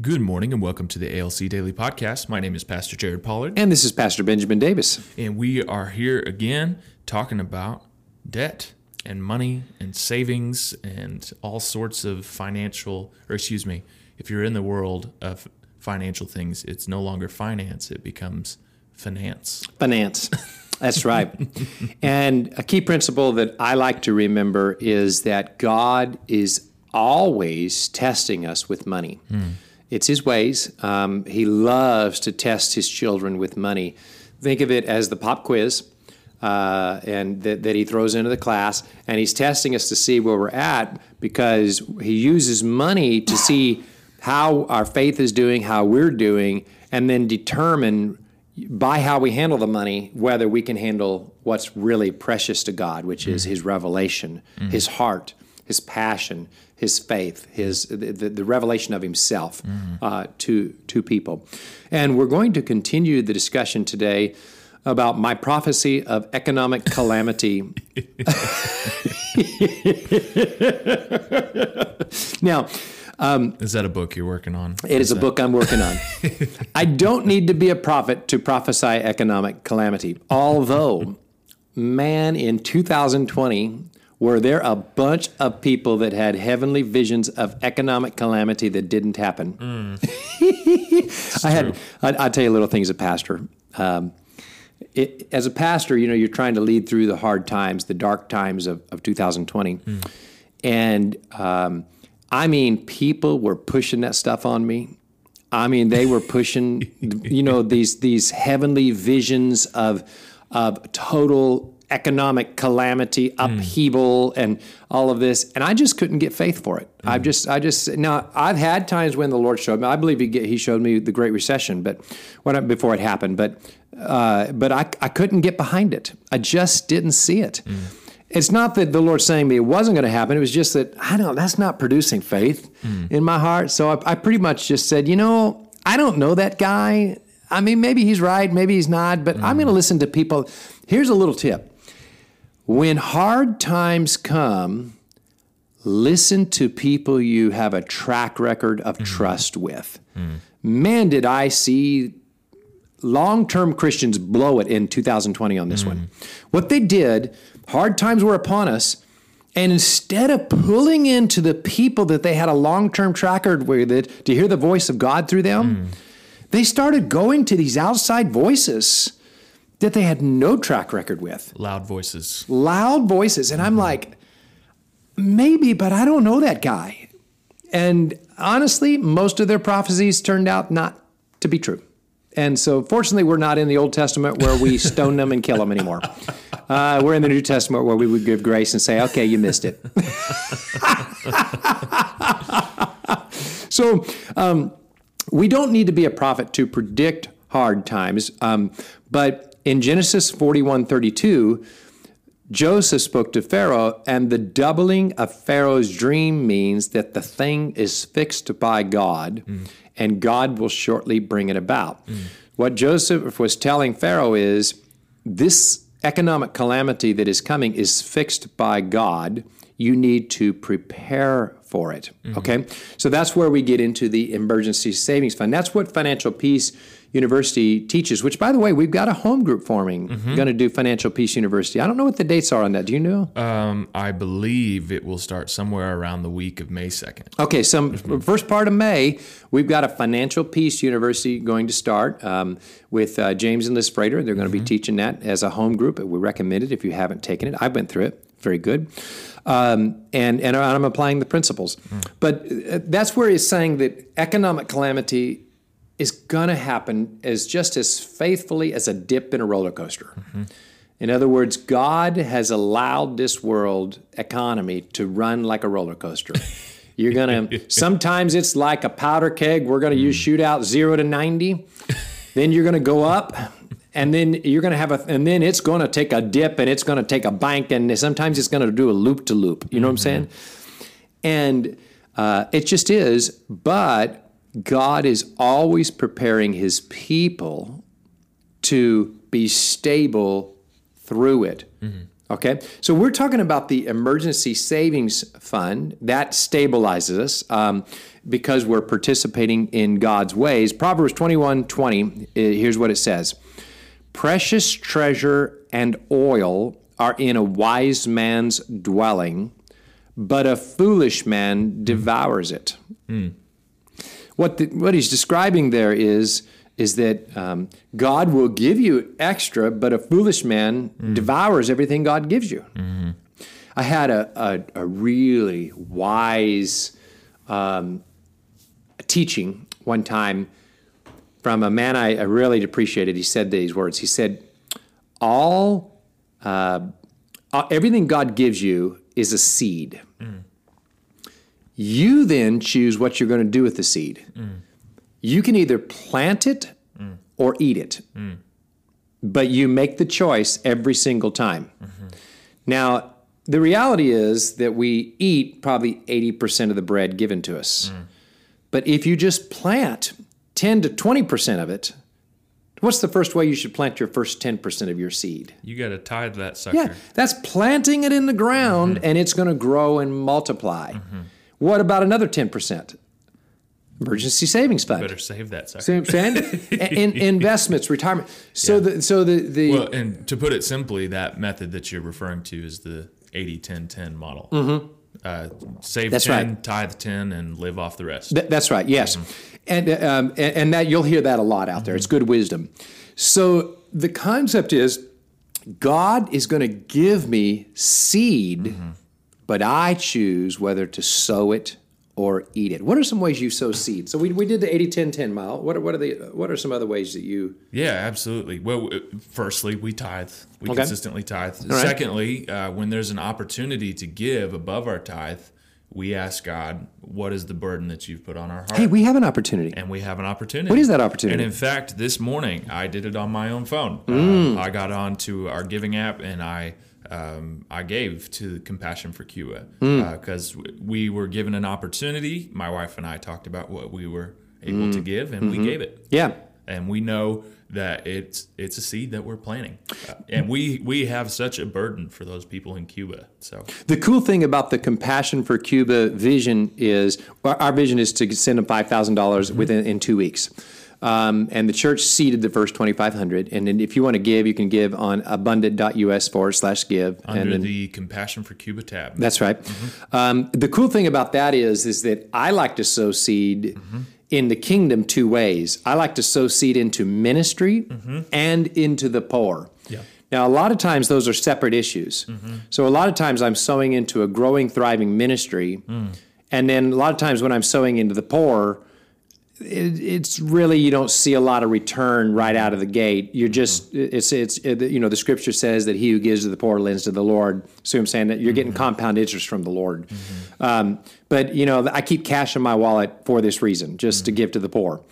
Good morning and welcome to the ALC Daily Podcast. My name is Pastor Jared Pollard, And this is Pastor Benjamin Davis. and we are here again talking about debt and money and savings and all sorts of financial, or excuse me, if you're in the world of financial things, it's no longer finance, it becomes finance. Finance. That's right. and a key principle that I like to remember is that God is always testing us with money. Hmm. It's His ways. Um, he loves to test His children with money. Think of it as the pop quiz. Uh, and that, that he throws into the class, and he's testing us to see where we're at because he uses money to see how our faith is doing, how we're doing, and then determine by how we handle the money whether we can handle what's really precious to God, which is His revelation, His heart, His passion, His faith, His the, the, the revelation of Himself uh, to to people. And we're going to continue the discussion today about my prophecy of economic calamity. now. Is that a book you're working on? It is a book I'm working on. I don't need to be a prophet to prophesy economic calamity. Although, man, in 2020, were there a bunch of people that had heavenly visions of economic calamity that didn't happen? I had. I, I'll tell you a little things as a pastor. Um, it, as a pastor, you know, you're trying to lead through the hard times, the dark times of, of 2020. And um, I mean, people were pushing that stuff on me. I mean, they were pushing, you know, these these heavenly visions of of total economic calamity, hmm. upheaval, and all of this, and I just couldn't get faith for it. I hmm. just, I just now I've had times when the Lord showed me. I believe He He showed me the Great Recession, but when before it happened, but uh, but I I couldn't get behind it. I just didn't see it. Hmm. It's not that the Lord's saying me it wasn't going to happen. It was just that I don't. That's not producing faith in my heart. So I, I pretty much just said, you know, I don't know that guy. I mean, maybe he's right, maybe he's not. But I'm going to listen to people. Here's a little tip: when hard times come, listen to people you have a track record of hmm. trust with. Hmm. Man, did I see long term Christians blow it in 2020 on this hmm. one. What they did, hard times were upon us. And instead of pulling into the people that they had a long term track record with it to hear the voice of God through them, they started going to these outside voices that they had no track record with Loud voices. loud voices. And I'm like, maybe, but I don't know that guy. And honestly, most of their prophecies turned out not to be true. And so, fortunately, we're not in the Old Testament where we stone them and kill them anymore. Uh, we're in the New Testament where we would give grace and say, okay, you missed it. so, um, we don't need to be a prophet to predict hard times. Um, but in Genesis 41 32, Joseph spoke to Pharaoh, and the doubling of Pharaoh's dream means that the thing is fixed by God, and God will shortly bring it about. What Joseph was telling Pharaoh is this economic calamity that is coming is fixed by God. You need to prepare for it. Okay? So that's where we get into the emergency savings fund. That's what Financial Peace University teaches, which, by the way, we've got a home group forming, going to do Financial Peace University. I don't know what the dates are on that. Do you know? Um, I believe it will start somewhere around the week of May 2nd. Okay, some first part of May, we've got a Financial Peace University going to start um, with uh, James and Liz Frater. They're going to be teaching that as a home group. We recommend it if you haven't taken it. I went through it. Very good. Um, and, and I'm applying the principles. But uh, that's where he's saying that economic calamity is going to happen as just as faithfully as a dip in a roller coaster. Mm-hmm. In other words, God has allowed this world economy to run like a roller coaster. You're going to, sometimes it's like a powder keg. We're going to use mm. shootout zero to 90. Then you're going to go up. And then you're going to have a, and then it's going to take a dip and it's going to take a bank and sometimes it's going to do a loop to loop. You know what I'm mm-hmm. saying? And uh, it just is. But God is always preparing his people to be stable through it. Mm-hmm. Okay, so we're talking about the emergency savings fund that stabilizes us um, because we're participating in God's ways. Proverbs 21 20, eh, here's what it says Precious treasure and oil are in a wise man's dwelling, but a foolish man hmm. devours it. Hmm. What, the, what he's describing there is is that um, God will give you extra, but a foolish man mm. devours everything God gives you. Mm-hmm. I had a, a, a really wise um, teaching one time from a man I, I, really appreciated. He said these words. He said, "All, uh, everything God gives you is a seed. Mm. You then choose what you're going to do with the seed." Mm you can either plant it mm. or eat it, mm. but you make the choice every single time. Mm-hmm. Now, the reality is that we eat probably 80% of the bread given to us. Mm. But if you just plant 10 to 20% of it, what's the first way you should plant your first 10% of your seed? You got to tithe that sucker. Yeah, that's planting it in the ground mm-hmm. and it's going to grow and multiply. Mm-hmm. What about another 10%? emergency savings fund. Better save that. Sucker. See what I'm in, investments, retirement. So yeah. the so the the well, and to put it simply, that method that you're referring to is the 80-10-10 model. Mm-hmm. Uh, save that's 10, right. tithe 10, and live off the rest. Th- that's right, yes. Mm-hmm. And, um, and, and, that you'll hear that a lot out there. Mm-hmm. It's good wisdom. So the concept is God is going to give me seed, mm-hmm. But I choose whether to sow it or eat it. What are some ways you sow seed? So we, we did the 80 10 10 mile. What are, what are the what are some other ways that you Yeah, absolutely. Well, firstly, we tithe. We okay. consistently tithe. Right. Secondly, uh, when there's an opportunity to give above our tithe, we ask God, what is the burden that you've put on our heart? Hey, we have an opportunity. And we have an opportunity. What is that opportunity? And in fact, this morning I did it on my own phone. Mm. Uh, I got on to our giving app and I um, I gave to Compassion for Cuba because mm. uh, we were given an opportunity. My wife and I talked about what we were able mm. to give, and mm-hmm. we gave it. Yeah, and we know that it's it's a seed that we're planting, uh, and we we have such a burden for those people in Cuba. So the cool thing about the Compassion for Cuba vision is our vision is to send them five thousand dollars mm-hmm. within in two weeks. Um, and the church seeded the first 2,500. And then if you want to give, you can give on abundant.us forward slash give. Under and then, the Compassion for Cuba tab. That's right. Mm-hmm. Um, the cool thing about that is, is that I like to sow seed mm-hmm. in the kingdom two ways. I like to sow seed into ministry mm-hmm. and into the poor. Yeah. Now, a lot of times those are separate issues. Mm-hmm. So, a lot of times I'm sowing into a growing, thriving ministry. Mm. And then a lot of times when I'm sowing into the poor, it, it's really you don't see a lot of return right out of the gate. You're just it's it's it, you know the scripture says that he who gives to the poor lends to the Lord. So I'm saying that you're getting mm-hmm. compound interest from the Lord. Mm-hmm. Um, but you know I keep cash in my wallet for this reason, just mm-hmm. to give to the poor.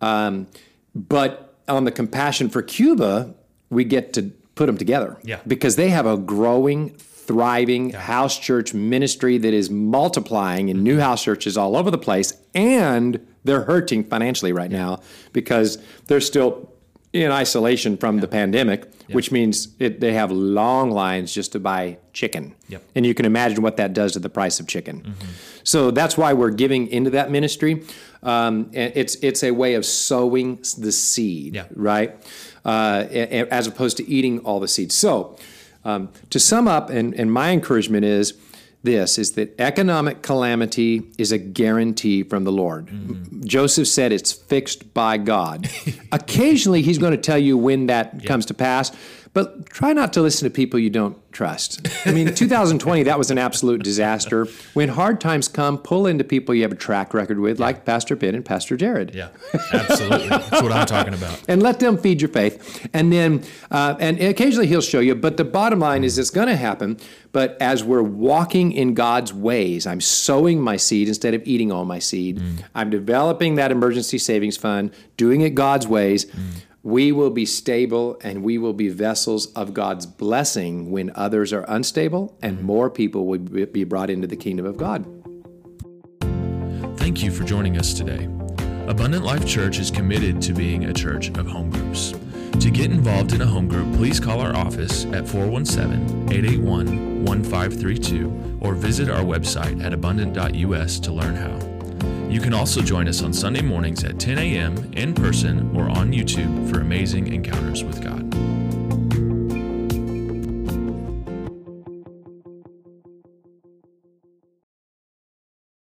Um, but on the compassion for Cuba, we get to put them together. Yeah. Because they have a growing, thriving yeah. house church ministry that is multiplying in new house churches all over the place and they're hurting financially right now because they're still in isolation from yeah. the pandemic, yep. which means it, they have long lines just to buy chicken. Yep. And you can imagine what that does to the price of chicken. Mm-hmm. So that's why we're giving into that ministry. Um, it's it's a way of sowing the seed, yeah. right? Uh, as opposed to eating all the seeds. So um, to sum up, and, and my encouragement is this is that economic calamity is a guarantee from the Lord. Mm-hmm. Joseph said it's fixed by God. Occasionally, he's going to tell you when that comes to pass, but try not to listen to people you don't trust. I mean, 2020, that was an absolute disaster. When hard times come, pull into people you have a track record with, yeah. like Pastor Ben and Pastor Jared. Yeah, absolutely. That's what I'm talking about. And let them feed your faith. And then, uh, and occasionally he'll show you, but the bottom line is it's going to happen. But as we're walking in God's ways, I'm sowing my seed instead of eating all my seed. Mm. I'm developing that emergency savings fund, doing it God's ways. Mm we will be stable and we will be vessels of God's blessing when others are unstable, and mm-hmm. more people will be brought into the kingdom of God. Thank you for joining us today. Abundant Life Church is committed to being a church of home groups. To get involved in a home group, please call our office at 417 881 1532 or visit our website at abundant.us to learn how. You can also join us on Sunday mornings at 10 a.m. in person or on YouTube for amazing encounters with God.